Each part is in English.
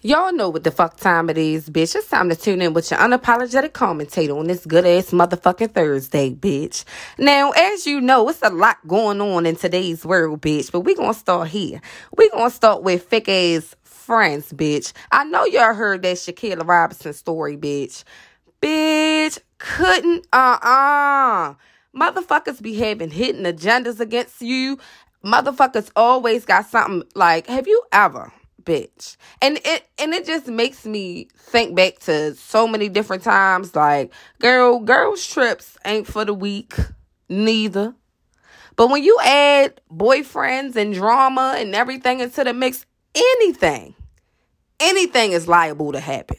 Y'all know what the fuck time it is, bitch. It's time to tune in with your unapologetic commentator on this good ass motherfucking Thursday, bitch. Now, as you know, it's a lot going on in today's world, bitch, but we gonna start here. we gonna start with fake ass friends, bitch. I know y'all heard that Shanquella Robinson story, bitch. Bitch, couldn't, uh uh. Motherfuckers be having hidden agendas against you. Motherfuckers always got something like, have you ever? Bitch. And it and it just makes me think back to so many different times like girl girls trips ain't for the weak neither. But when you add boyfriends and drama and everything into the mix, anything anything is liable to happen.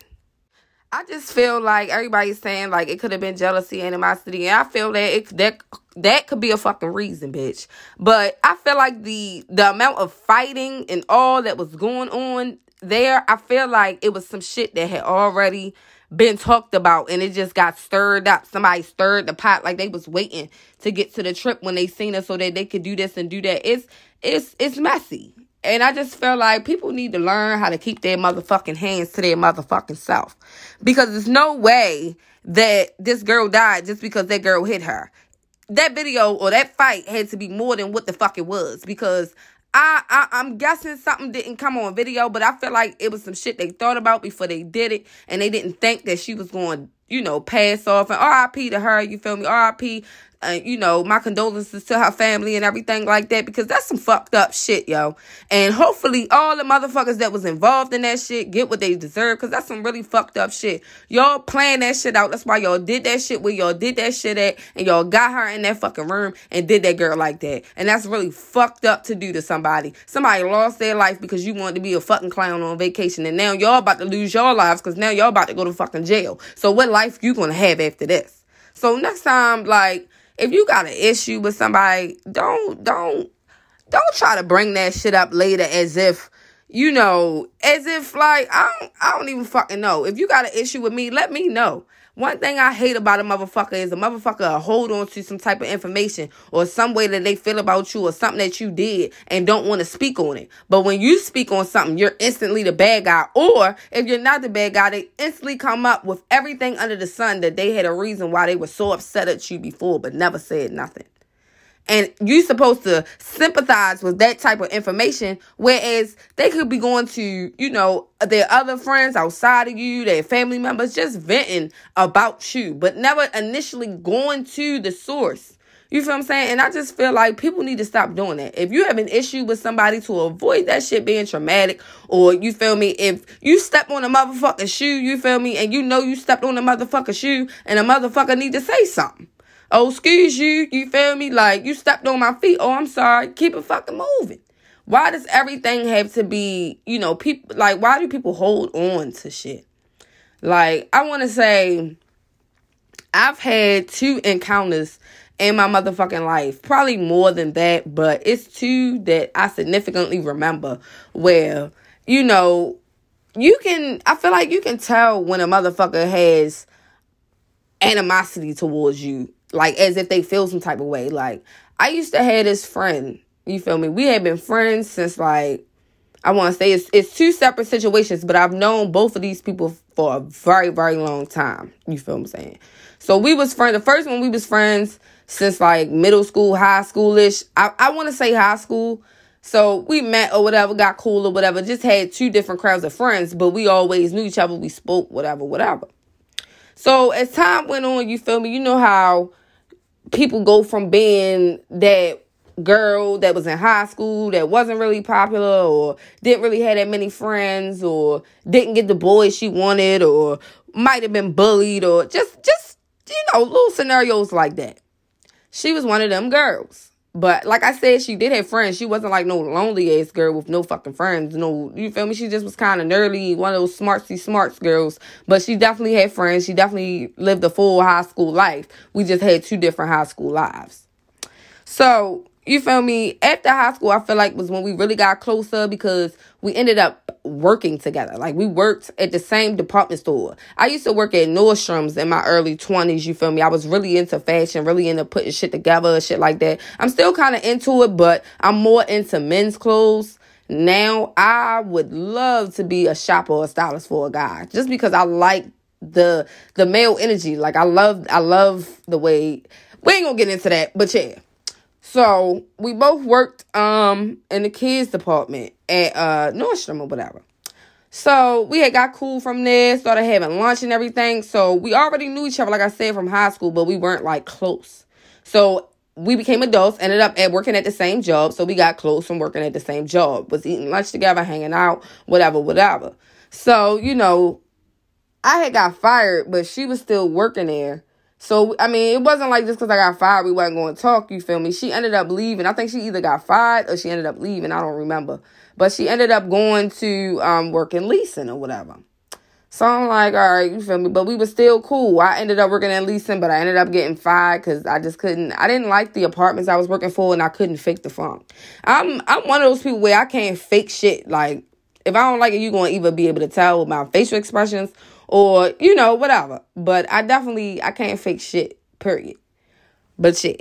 I just feel like everybody's saying like it could have been jealousy, animosity, and I feel that it that that could be a fucking reason, bitch. But I feel like the the amount of fighting and all that was going on there, I feel like it was some shit that had already been talked about and it just got stirred up. Somebody stirred the pot like they was waiting to get to the trip when they seen us so that they could do this and do that. It's it's it's messy. And I just feel like people need to learn how to keep their motherfucking hands to their motherfucking self. Because there's no way that this girl died just because that girl hit her. That video or that fight had to be more than what the fuck it was. Because I, I I'm guessing something didn't come on video, but I feel like it was some shit they thought about before they did it, and they didn't think that she was going, you know, pass off. And R.I.P. to her, you feel me? R.I.P uh, you know, my condolences to her family and everything like that because that's some fucked up shit, yo. And hopefully all the motherfuckers that was involved in that shit get what they deserve because that's some really fucked up shit. Y'all playing that shit out. That's why y'all did that shit where y'all did that shit at and y'all got her in that fucking room and did that girl like that. And that's really fucked up to do to somebody. Somebody lost their life because you wanted to be a fucking clown on vacation and now y'all about to lose your lives because now y'all about to go to fucking jail. So what life you gonna have after this? So next time, like, if you got an issue with somebody, don't don't don't try to bring that shit up later as if you know, as if like I don't I don't even fucking know. If you got an issue with me, let me know. One thing I hate about a motherfucker is a motherfucker hold on to some type of information or some way that they feel about you or something that you did and don't want to speak on it. But when you speak on something, you're instantly the bad guy. Or if you're not the bad guy, they instantly come up with everything under the sun that they had a reason why they were so upset at you before but never said nothing and you're supposed to sympathize with that type of information whereas they could be going to you know their other friends outside of you their family members just venting about you but never initially going to the source you feel what I'm saying? And I just feel like people need to stop doing that. If you have an issue with somebody to avoid that shit being traumatic, or you feel me, if you step on a motherfucking shoe, you feel me, and you know you stepped on a motherfucking shoe, and a motherfucker need to say something. Oh, excuse you. You feel me? Like, you stepped on my feet. Oh, I'm sorry. Keep it fucking moving. Why does everything have to be, you know, people, like, why do people hold on to shit? Like, I want to say, I've had two encounters in my motherfucking life. Probably more than that, but it's two that I significantly remember where, you know, you can, I feel like you can tell when a motherfucker has animosity towards you like as if they feel some type of way. Like I used to have this friend, you feel me? We had been friends since like I want to say it's it's two separate situations, but I've known both of these people for a very very long time. You feel what I'm saying? So we was friends. The first one we was friends since like middle school, high schoolish. I I want to say high school. So we met or whatever, got cool or whatever. Just had two different crowds of friends, but we always knew each other. We spoke whatever, whatever. So as time went on, you feel me? You know how people go from being that girl that was in high school that wasn't really popular or didn't really have that many friends or didn't get the boys she wanted or might have been bullied or just just you know little scenarios like that. She was one of them girls but like I said, she did have friends. She wasn't like no lonely ass girl with no fucking friends. No, you feel me? She just was kind of nerdy, one of those smartsy smarts girls. But she definitely had friends. She definitely lived a full high school life. We just had two different high school lives. So you feel me? After high school, I feel like was when we really got closer because we ended up working together. Like we worked at the same department store. I used to work at Nordstrom's in my early 20s, you feel me? I was really into fashion, really into putting shit together, shit like that. I'm still kind of into it, but I'm more into men's clothes Now I would love to be a shopper or a stylist for a guy just because I like the the male energy. Like I love I love the way we ain't gonna get into that, but yeah. So we both worked um in the kids department at uh Nordstrom or whatever. So we had got cool from there, started having lunch and everything. So we already knew each other, like I said, from high school, but we weren't like close. So we became adults, ended up at working at the same job. So we got close from working at the same job, was eating lunch together, hanging out, whatever, whatever. So, you know, I had got fired, but she was still working there. So I mean, it wasn't like just because I got fired, we wasn't going to talk. You feel me? She ended up leaving. I think she either got fired or she ended up leaving. I don't remember, but she ended up going to um work in leasing or whatever. So I'm like, all right, you feel me? But we were still cool. I ended up working in leasing, but I ended up getting fired because I just couldn't. I didn't like the apartments I was working for, and I couldn't fake the funk. I'm I'm one of those people where I can't fake shit. Like if I don't like it, you're gonna either be able to tell with my facial expressions or you know whatever. But I definitely I can't fake shit. Period. But yeah.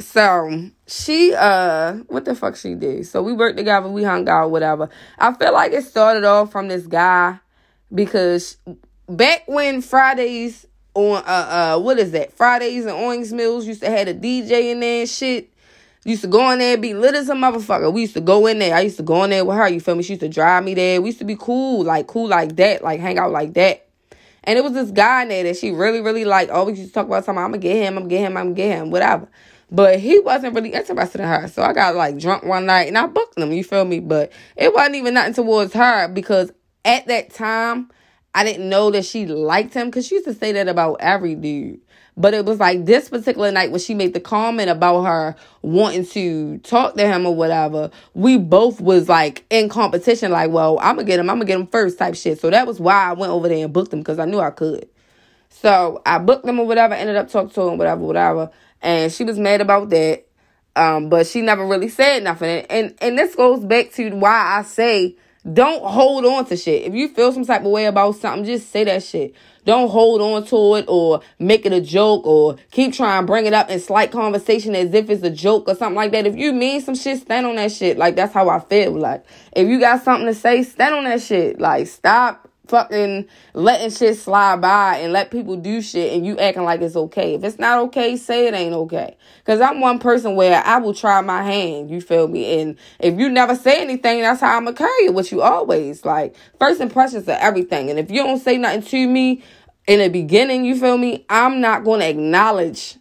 So she uh what the fuck she did? So we worked together, we hung out, whatever. I feel like it started off from this guy because back when Fridays on uh uh what is that? Fridays and Owings Mills used to have a DJ in there shit. Used to go in there be lit as a motherfucker. We used to go in there. I used to go in there with her. You feel me? She used to drive me there. We used to be cool, like cool like that, like hang out like that. And it was this guy there that she really, really liked. Always used to talk about something. I'm gonna get him. I'm gonna get him. I'm gonna get him. Whatever. But he wasn't really interested in her. So I got like drunk one night and I booked him. You feel me? But it wasn't even nothing towards her because at that time I didn't know that she liked him because she used to say that about every dude. But it was like this particular night when she made the comment about her wanting to talk to him or whatever, we both was like in competition, like, well, I'm gonna get him, I'm gonna get him first type shit. So that was why I went over there and booked him because I knew I could. So I booked him or whatever, ended up talking to him, whatever, whatever. And she was mad about that. Um, but she never really said nothing. And and this goes back to why I say don't hold on to shit. If you feel some type of way about something, just say that shit. Don't hold on to it or make it a joke or keep trying to bring it up in slight conversation as if it's a joke or something like that. If you mean some shit, stand on that shit. Like that's how I feel. Like if you got something to say, stand on that shit. Like stop fucking letting shit slide by and let people do shit and you acting like it's okay. If it's not okay, say it ain't okay. Cause I'm one person where I will try my hand, you feel me? And if you never say anything, that's how I'm gonna carry it with you always. Like first impressions are everything. And if you don't say nothing to me in the beginning, you feel me? I'm not gonna acknowledge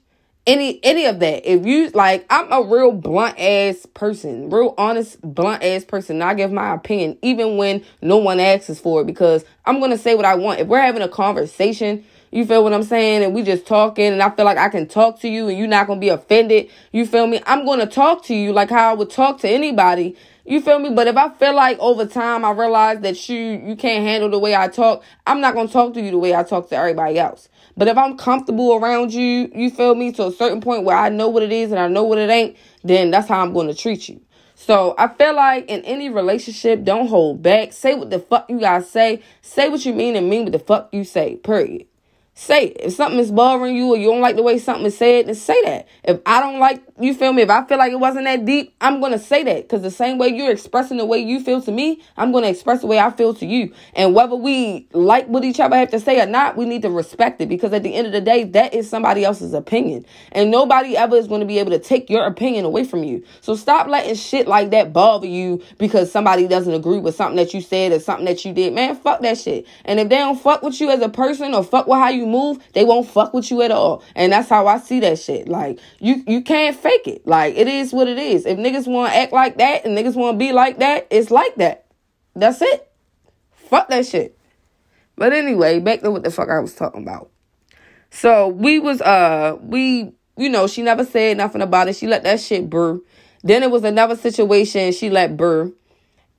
any any of that. If you like, I'm a real blunt ass person, real honest blunt ass person. I give my opinion even when no one asks us for it because I'm gonna say what I want. If we're having a conversation, you feel what I'm saying, and we just talking, and I feel like I can talk to you, and you're not gonna be offended. You feel me? I'm gonna talk to you like how I would talk to anybody. You feel me? But if I feel like over time I realize that you you can't handle the way I talk, I'm not gonna talk to you the way I talk to everybody else. But if I'm comfortable around you, you feel me, to a certain point where I know what it is and I know what it ain't, then that's how I'm going to treat you. So I feel like in any relationship, don't hold back. Say what the fuck you guys say. Say what you mean and mean what the fuck you say. Period. Say. If something is bothering you or you don't like the way something is said, then say that. If I don't like, you feel me? If I feel like it wasn't that deep, I'm going to say that. Because the same way you're expressing the way you feel to me, I'm going to express the way I feel to you. And whether we like what each other have to say or not, we need to respect it. Because at the end of the day, that is somebody else's opinion. And nobody ever is going to be able to take your opinion away from you. So stop letting shit like that bother you because somebody doesn't agree with something that you said or something that you did. Man, fuck that shit. And if they don't fuck with you as a person or fuck with how you you move, they won't fuck with you at all. And that's how I see that shit. Like you you can't fake it. Like it is what it is. If niggas want to act like that and niggas want to be like that, it's like that. That's it. Fuck that shit. But anyway, back to what the fuck I was talking about. So we was uh we you know she never said nothing about it. She let that shit brew. Then it was another situation she let brew.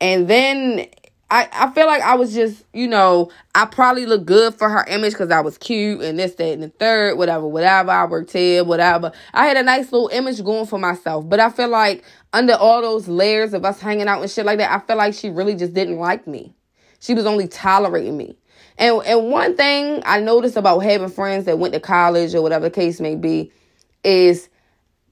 And then I, I feel like I was just, you know, I probably look good for her image because I was cute and this, that, and the third, whatever, whatever. I worked here, whatever. I had a nice little image going for myself. But I feel like under all those layers of us hanging out and shit like that, I feel like she really just didn't like me. She was only tolerating me. And and one thing I noticed about having friends that went to college or whatever the case may be is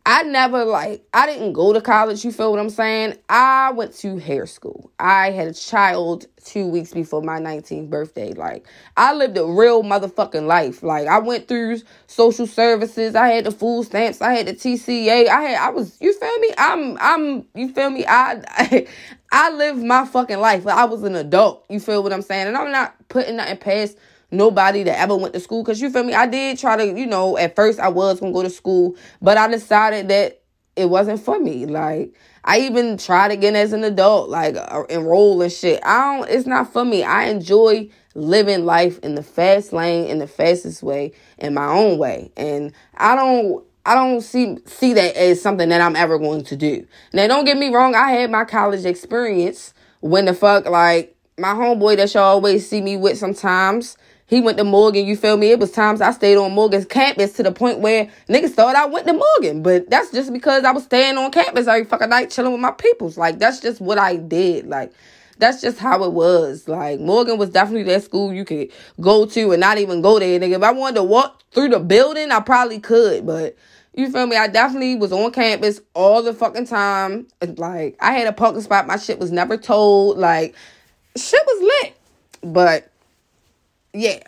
I never like I didn't go to college, you feel what I'm saying? I went to hair school. I had a child 2 weeks before my 19th birthday. Like I lived a real motherfucking life. Like I went through social services, I had the food stamps, I had the TCA. I had I was you feel me? I'm I'm you feel me? I I, I lived my fucking life. I was an adult. You feel what I'm saying? And I'm not putting nothing past nobody that ever went to school. Cause you feel me? I did try to, you know, at first I was gonna go to school, but I decided that it wasn't for me. Like I even tried again as an adult, like uh, enroll and shit. I don't. It's not for me. I enjoy living life in the fast lane, in the fastest way, in my own way, and I don't. I don't see see that as something that I'm ever going to do. Now, don't get me wrong. I had my college experience when the fuck like my homeboy that y'all always see me with sometimes he went to Morgan, you feel me? It was times I stayed on Morgan's campus to the point where niggas thought I went to Morgan. But that's just because I was staying on campus every fucking night chilling with my peoples. Like, that's just what I did. Like, that's just how it was. Like, Morgan was definitely that school you could go to and not even go there, nigga. If I wanted to walk through the building, I probably could. But you feel me? I definitely was on campus all the fucking time. Like, I had a parking spot. My shit was never told. Like, shit was lit. But yeah,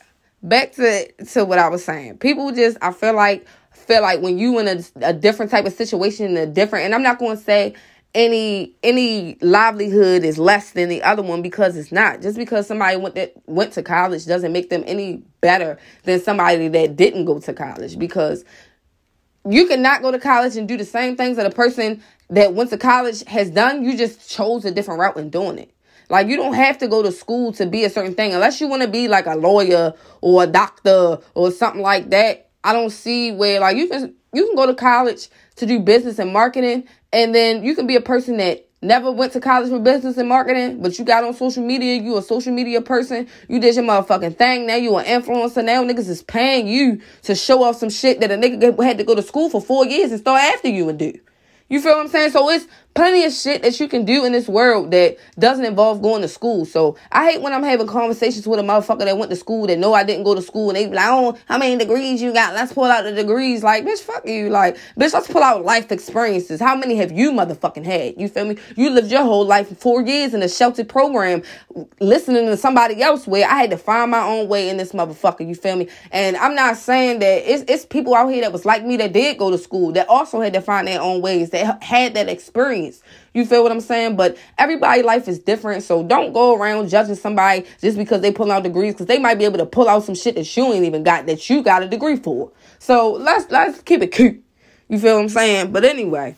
back to to what I was saying. People just I feel like feel like when you in a, a different type of situation, a different, and I'm not going to say any any livelihood is less than the other one because it's not. Just because somebody went that went to college doesn't make them any better than somebody that didn't go to college because you cannot go to college and do the same things that a person that went to college has done. You just chose a different route in doing it. Like you don't have to go to school to be a certain thing unless you want to be like a lawyer or a doctor or something like that. I don't see where like you can you can go to college to do business and marketing and then you can be a person that never went to college for business and marketing, but you got on social media, you a social media person, you did your motherfucking thing, now you an influencer, now niggas is paying you to show off some shit that a nigga had to go to school for four years and start after you and do. You feel what I'm saying? So it's plenty of shit that you can do in this world that doesn't involve going to school. So I hate when I'm having conversations with a motherfucker that went to school that know I didn't go to school and they be like, oh, how many degrees you got? Let's pull out the degrees. Like, bitch, fuck you. Like, bitch, let's pull out life experiences. How many have you motherfucking had? You feel me? You lived your whole life four years in a sheltered program listening to somebody else where I had to find my own way in this motherfucker. You feel me? And I'm not saying that it's, it's people out here that was like me that did go to school that also had to find their own ways that had that experience. You feel what I'm saying? But everybody' life is different. So don't go around judging somebody just because they pull out degrees because they might be able to pull out some shit that you ain't even got that you got a degree for. So let's let's keep it cute. You feel what I'm saying? But anyway.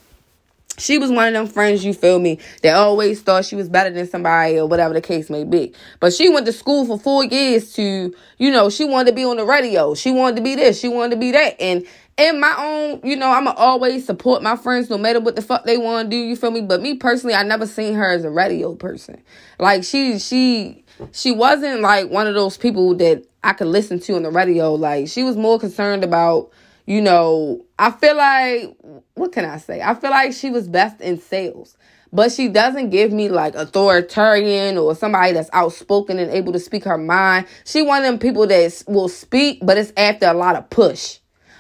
She was one of them friends, you feel me, that always thought she was better than somebody or whatever the case may be. But she went to school for four years to, you know, she wanted to be on the radio. She wanted to be this. She wanted to be that. And in my own, you know, I'ma always support my friends no matter what the fuck they want to do. You feel me? But me personally, I never seen her as a radio person. Like she, she, she wasn't like one of those people that I could listen to on the radio. Like she was more concerned about, you know, I feel like what can I say? I feel like she was best in sales. But she doesn't give me like authoritarian or somebody that's outspoken and able to speak her mind. She one of them people that will speak, but it's after a lot of push.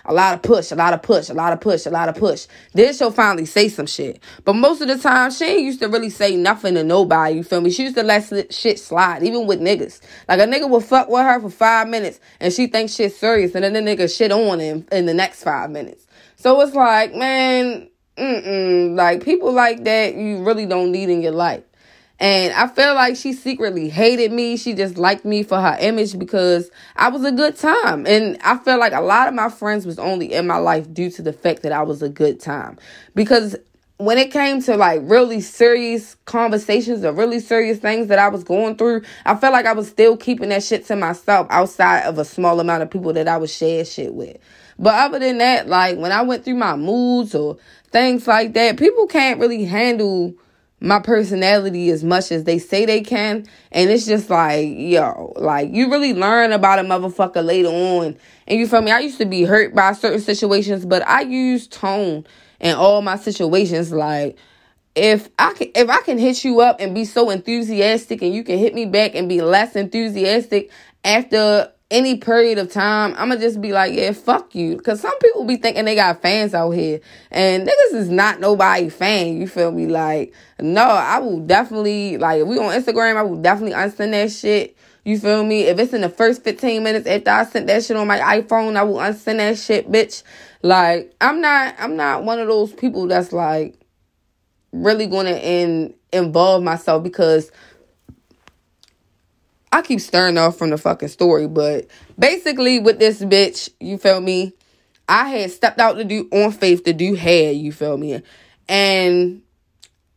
A lot of push, a lot of push, a lot of push, a lot of push. Then she'll finally say some shit. But most of the time, she ain't used to really say nothing to nobody, you feel me? She used to let shit slide, even with niggas. Like a nigga will fuck with her for five minutes and she thinks shit's serious and then the nigga shit on him in the next five minutes. So it's like, man, mm-mm. Like people like that, you really don't need in your life. And I feel like she secretly hated me. She just liked me for her image because I was a good time. And I feel like a lot of my friends was only in my life due to the fact that I was a good time. Because when it came to like really serious conversations or really serious things that I was going through, I felt like I was still keeping that shit to myself outside of a small amount of people that I would share shit with. But other than that, like when I went through my moods or things like that, people can't really handle my personality as much as they say they can. And it's just like, yo, like you really learn about a motherfucker later on. And you feel me? I used to be hurt by certain situations, but I use tone in all my situations. Like, if I can if I can hit you up and be so enthusiastic and you can hit me back and be less enthusiastic after any period of time, I'ma just be like, yeah, fuck you. Cause some people be thinking they got fans out here. And niggas is not nobody fan. You feel me? Like, no, I will definitely like if we on Instagram, I will definitely unsend that shit. You feel me? If it's in the first 15 minutes after I sent that shit on my iPhone, I will unsend that shit, bitch. Like, I'm not I'm not one of those people that's like really gonna in involve myself because I keep stirring off from the fucking story, but basically with this bitch, you feel me? I had stepped out to do on faith to do hair, you feel me? And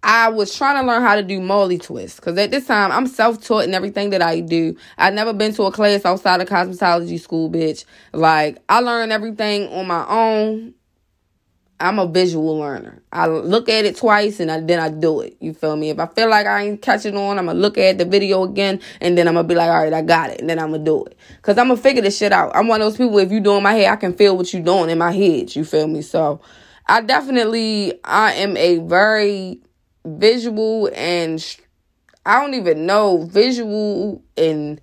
I was trying to learn how to do Marley twist because at this time I'm self taught in everything that I do. I've never been to a class outside of cosmetology school, bitch. Like I learned everything on my own I'm a visual learner. I look at it twice and I, then I do it. You feel me? If I feel like I ain't catching on, I'm gonna look at the video again and then I'm gonna be like, all right, I got it. And then I'm gonna do it. Cause I'm gonna figure this shit out. I'm one of those people, if you doing my hair, I can feel what you doing in my head. You feel me? So I definitely, I am a very visual and I don't even know visual and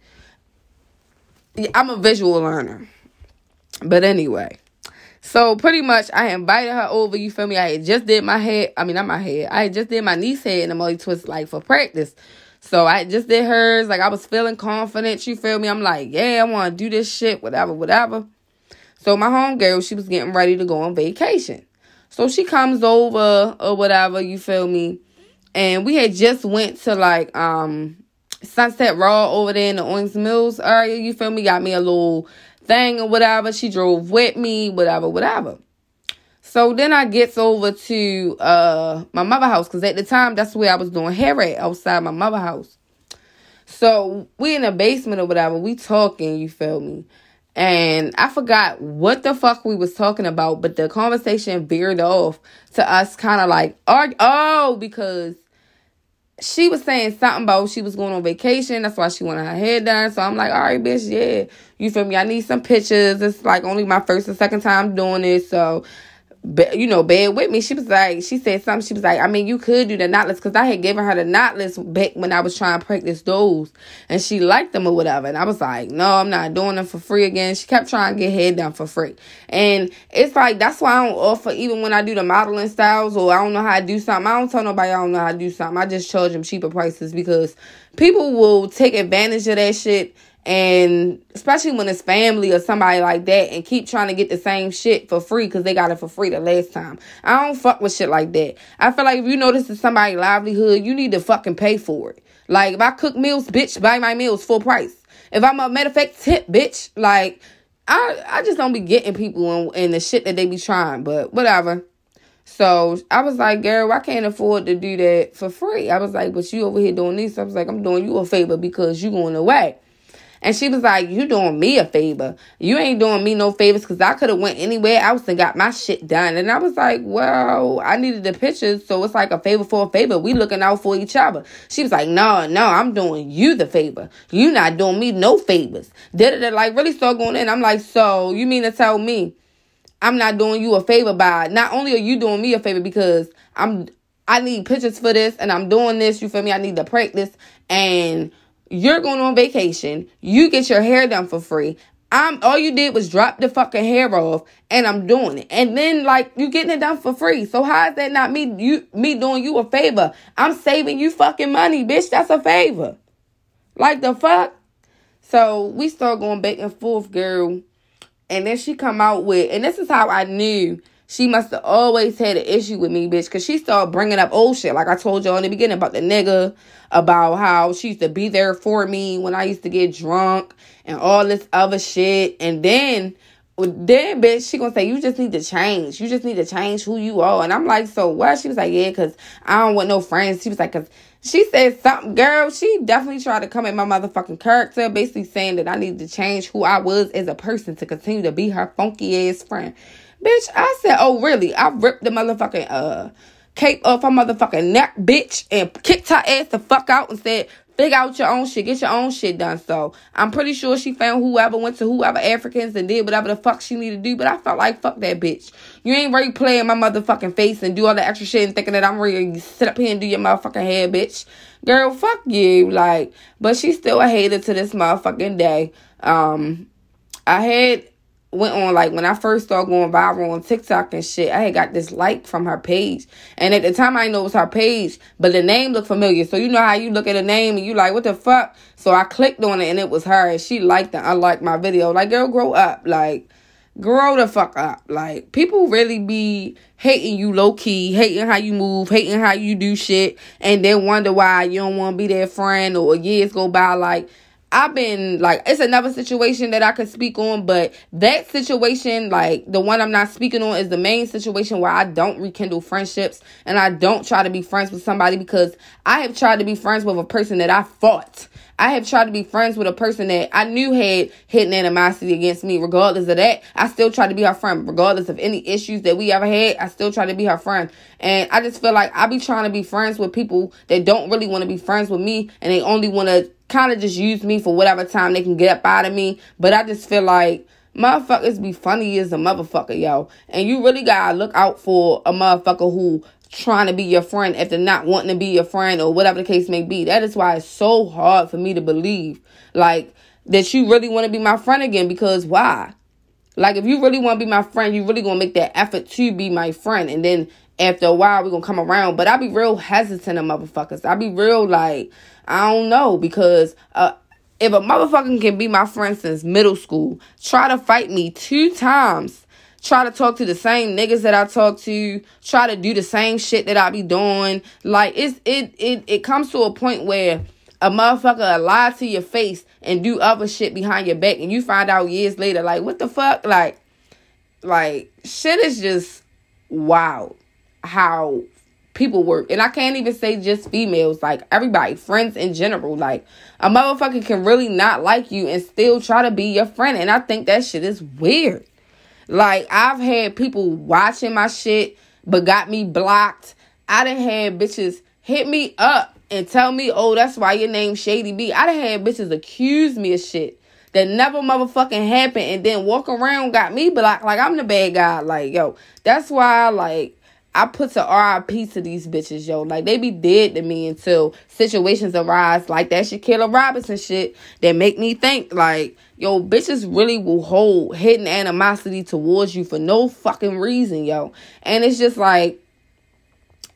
I'm a visual learner. But anyway. So pretty much, I invited her over. You feel me? I just did my head. I mean, not my head. I just did my niece head and the Marley twist like for practice. So I just did hers. Like I was feeling confident. You feel me? I'm like, yeah, I want to do this shit. Whatever, whatever. So my homegirl, she was getting ready to go on vacation. So she comes over or whatever. You feel me? And we had just went to like um Sunset Raw over there in the Owings Mills area. You feel me? Got me a little thing or whatever. She drove with me, whatever, whatever. So then I gets over to uh my mother house because at the time that's where I was doing hair at outside my mother house. So we in the basement or whatever, we talking, you feel me? And I forgot what the fuck we was talking about, but the conversation veered off to us kind of like, oh, because she was saying something about she was going on vacation. That's why she wanted her hair done. So I'm like, all right, bitch, yeah. You feel me? I need some pictures. It's like only my first and second time doing it. So you know, bear with me. She was like, she said something. She was like, I mean, you could do the knotless because I had given her the knotless back when I was trying to practice those, and she liked them or whatever. And I was like, no, I'm not doing them for free again. She kept trying to get head done for free, and it's like that's why I don't offer even when I do the modeling styles or I don't know how to do something. I don't tell nobody I don't know how to do something. I just charge them cheaper prices because people will take advantage of that shit and especially when it's family or somebody like that and keep trying to get the same shit for free because they got it for free the last time. I don't fuck with shit like that. I feel like if you know this is somebody's livelihood, you need to fucking pay for it. Like if I cook meals, bitch, buy my meals full price. If I'm a matter of fact tip, bitch, like I I just don't be getting people in the shit that they be trying, but whatever. So I was like, girl, I can't afford to do that for free. I was like, but you over here doing this. I was like, I'm doing you a favor because you going away. And she was like, You doing me a favor. You ain't doing me no favors because I could have went anywhere else and got my shit done. And I was like, Well, I needed the pictures, so it's like a favor for a favor. We looking out for each other. She was like, No, no, I'm doing you the favor. You not doing me no favors. Did it like really start going in. I'm like, so you mean to tell me I'm not doing you a favor by not only are you doing me a favor because I'm I need pictures for this and I'm doing this, you feel me? I need to practice and you're going on vacation. You get your hair done for free. I'm all you did was drop the fucking hair off and I'm doing it. And then like you getting it done for free. So how is that not me you me doing you a favor? I'm saving you fucking money, bitch. That's a favor. Like the fuck? So we start going back and forth, girl. And then she come out with and this is how I knew she must have always had an issue with me, bitch, because she started bringing up old shit. Like I told you in the beginning about the nigga, about how she used to be there for me when I used to get drunk and all this other shit. And then, then, bitch, she gonna say, you just need to change. You just need to change who you are. And I'm like, so what? She was like, yeah, because I don't want no friends. She was like, because she said something, girl. She definitely tried to come at my motherfucking character, basically saying that I needed to change who I was as a person to continue to be her funky ass friend. Bitch, I said, oh, really? I ripped the motherfucking uh cape off her motherfucking neck, bitch, and kicked her ass the fuck out and said, figure out your own shit, get your own shit done. So I'm pretty sure she found whoever went to whoever Africans and did whatever the fuck she needed to do. But I felt like fuck that bitch. You ain't ready playing my motherfucking face and do all the extra shit and thinking that I'm ready to sit up here and do your motherfucking hair, bitch. Girl, fuck you. Like, but she's still a hater to this motherfucking day. Um, I had went on like when I first started going viral on TikTok and shit, I had got this like from her page. And at the time I know it was her page, but the name looked familiar. So you know how you look at a name and you like, what the fuck? So I clicked on it and it was her and she liked it. I liked my video. Like, girl, grow up. Like, grow the fuck up. Like, people really be hating you low key, hating how you move, hating how you do shit, and then wonder why you don't want to be their friend or years go by. Like, I've been like, it's another situation that I could speak on, but that situation, like the one I'm not speaking on, is the main situation where I don't rekindle friendships and I don't try to be friends with somebody because I have tried to be friends with a person that I fought. I have tried to be friends with a person that I knew had hidden animosity against me. Regardless of that, I still try to be her friend. Regardless of any issues that we ever had, I still try to be her friend. And I just feel like I be trying to be friends with people that don't really want to be friends with me and they only want to kind of just use me for whatever time they can get up out of me. But I just feel like motherfuckers be funny as a motherfucker, yo. And you really gotta look out for a motherfucker who trying to be your friend after not wanting to be your friend or whatever the case may be. That is why it's so hard for me to believe like that you really want to be my friend again because why? Like if you really want to be my friend, you really gonna make that effort to be my friend and then after a while we're gonna come around. But I be real hesitant of motherfuckers. I be real like I don't know because uh, if a motherfucker can be my friend since middle school, try to fight me two times, try to talk to the same niggas that I talk to, try to do the same shit that I be doing. Like it's it it it comes to a point where a motherfucker lie to your face and do other shit behind your back and you find out years later like what the fuck like like shit is just wow how people work. And I can't even say just females, like everybody, friends in general. Like a motherfucker can really not like you and still try to be your friend. And I think that shit is weird. Like I've had people watching my shit but got me blocked. I done had bitches hit me up and tell me, oh, that's why your name Shady B. I done had bitches accuse me of shit that never motherfucking happened and then walk around got me blocked like I'm the bad guy. Like, yo, that's why like I put to RIP to these bitches, yo. Like they be dead to me until situations arise like that Shanquella Robinson shit that make me think like, yo, bitches really will hold hidden animosity towards you for no fucking reason, yo. And it's just like,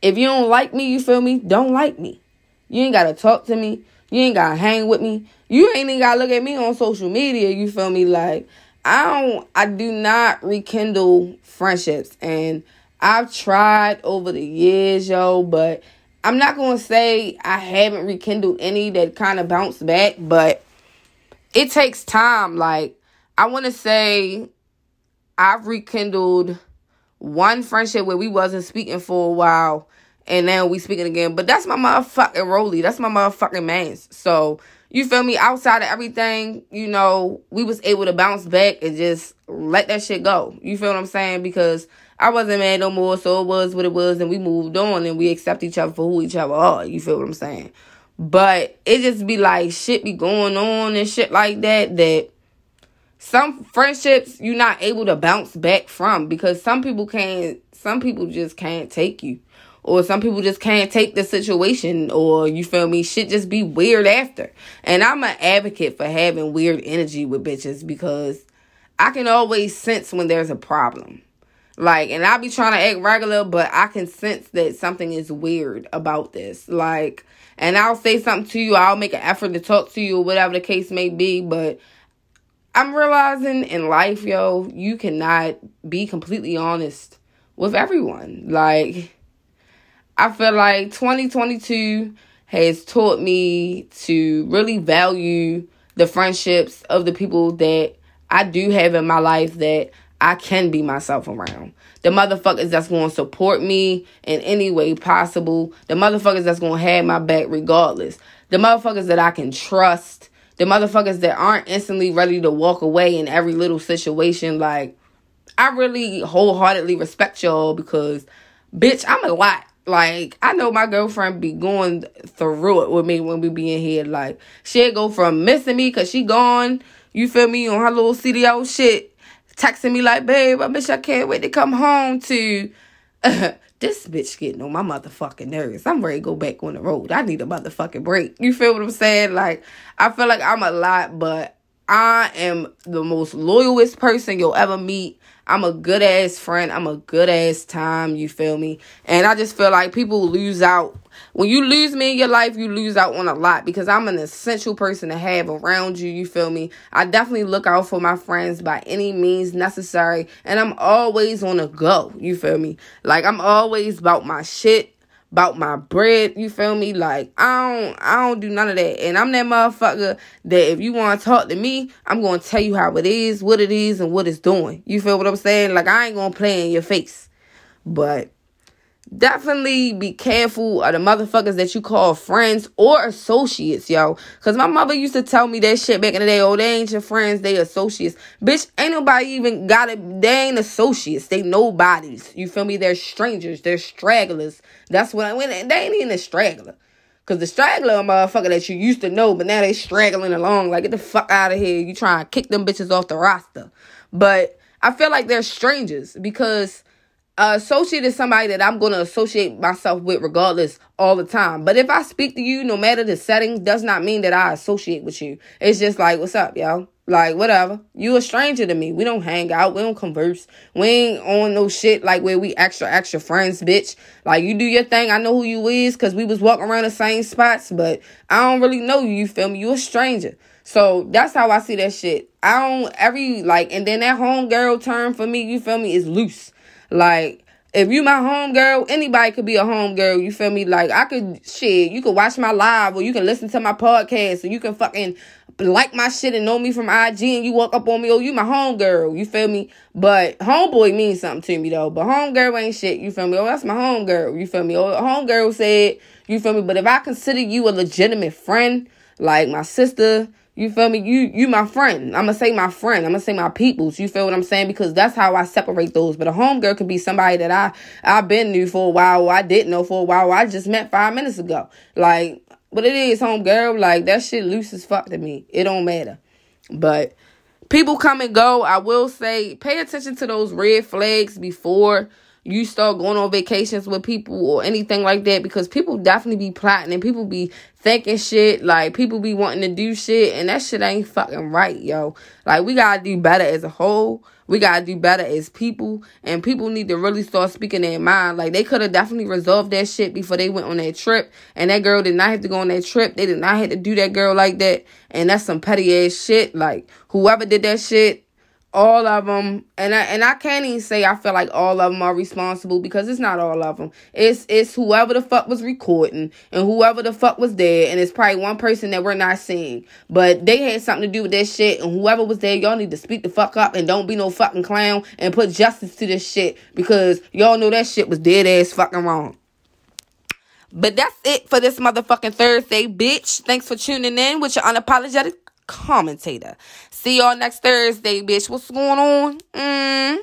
if you don't like me, you feel me? Don't like me. You ain't gotta talk to me. You ain't gotta hang with me. You ain't even gotta look at me on social media, you feel me? Like, I don't I do not rekindle friendships and I've tried over the years, yo, but I'm not going to say I haven't rekindled any that kind of bounced back, but it takes time. Like, I want to say I've rekindled one friendship where we wasn't speaking for a while and now we speaking again. But that's my motherfucking Rolly. That's my motherfucking mans. So you feel me? Outside of everything, you know, we was able to bounce back and just let that shit go. You feel what I'm saying? Because I wasn't mad no more, so it was what it was, and we moved on and we accept each other for who each other are. You feel what I'm saying? But it just be like shit be going on and shit like that that some friendships you're not able to bounce back from because some people can't some people just can't take you or some people just can't take the situation or you feel me shit just be weird after and i'm an advocate for having weird energy with bitches because i can always sense when there's a problem like, and I'll be trying to act regular, but I can sense that something is weird about this. Like, and I'll say something to you, I'll make an effort to talk to you, whatever the case may be, but I'm realizing in life, yo, you cannot be completely honest with everyone. Like, I feel like 2022 has taught me to really value the friendships of the people that I do have in my life that I can be myself around. The motherfuckers that's going to support me in any way possible. The motherfuckers that's going to have my back regardless. The motherfuckers that I can trust. The motherfuckers that aren't instantly ready to walk away in every little situation. Like, I really wholeheartedly respect y'all because, bitch, I'm a lot. Like, I know my girlfriend be going through it with me when we be in here. Like, she'll go from missing me because she gone, you feel me, on her little CDL shit texting me like, babe, I wish I can't wait to come home to this bitch getting on my motherfucking nerves. I'm ready to go back on the road. I need a motherfucking break. You feel what I'm saying? Like, I feel like I'm a lot, but I am the most loyalist person you'll ever meet. I'm a good ass friend. I'm a good ass time. You feel me? And I just feel like people lose out. When you lose me in your life, you lose out on a lot because I'm an essential person to have around you. You feel me? I definitely look out for my friends by any means necessary. And I'm always on the go. You feel me? Like I'm always about my shit about my bread. You feel me? Like I don't I don't do none of that. And I'm that motherfucker that if you want to talk to me, I'm gonna tell you how it is, what it is, and what it's doing. You feel what I'm saying? Like I ain't gonna play in your face. But definitely be careful of the motherfuckers that you call friends or associates, yo. Cause my mother used to tell me that shit back in the day. Oh, they ain't your friends, they associates. Bitch, ain't nobody even got it. They ain't associates. They nobodies. You feel me? They're strangers. They're stragglers. That's what I went. They ain't even a straggler. Cause the straggler motherfucker that you used to know, but now they straggling along. Like, get the fuck out of here. You trying to kick them bitches off the roster. But I feel like they're strangers because associate is somebody that I'm going to associate myself with regardless all the time. But if I speak to you, no matter the setting, does not mean that I associate with you. It's just like, what's up, yo? Like, whatever. You a stranger to me. We don't hang out. We don't converse. We ain't on no shit like where we extra, extra friends, bitch. Like, you do your thing. I know who you is because we was walking around the same spots, but I don't really know you. You feel me? You a stranger. So that's how I see that shit. I don't every like, and then that home girl term for me, you feel me, is loose. Like, if you my home girl, anybody could be a home girl. You feel me? Like I could shit. You could watch my live or you can listen to my podcast or you can fucking like my shit and know me from IG and you walk up on me, oh, you my home girl. You feel me? But homeboy means something to me though. But home girl ain't shit. You feel me? Oh, that's my home girl. You feel me? Oh, home girl said, you feel me? But if I consider you a legitimate friend, like my sister, you feel me? You you my friend. I'ma say my friend. I'ma say my peoples. You feel what I'm saying? Because that's how I separate those. But a homegirl could be somebody that I I've been knew for a while, I didn't know for a while, I just met five minutes ago. Like, but it is homegirl. Like that shit loose as fuck to me. It don't matter. But people come and go. I will say, pay attention to those red flags before you start going on vacations with people or anything like that because people definitely be plotting and people be thinking shit. Like people be wanting to do shit and that shit ain't fucking right yo. Like we gotta do better as a whole. We gotta do better as people and people need to really start speaking their mind. Like they could have definitely resolved that shit before they went on that trip and that girl did not have to go on that trip. They did not have to do that girl like that and that's some petty ass shit. Like whoever did that shit all of them and I, and I can't even say I feel like all of them are responsible because it's not all of them. It's it's whoever the fuck was recording and whoever the fuck was there and it's probably one person that we're not seeing. But they had something to do with that shit and whoever was there y'all need to speak the fuck up and don't be no fucking clown and put justice to this shit because y'all know that shit was dead ass fucking wrong. But that's it for this motherfucking Thursday, bitch. Thanks for tuning in with your unapologetic commentator. See y'all next Thursday, bitch. What's going on? Mm.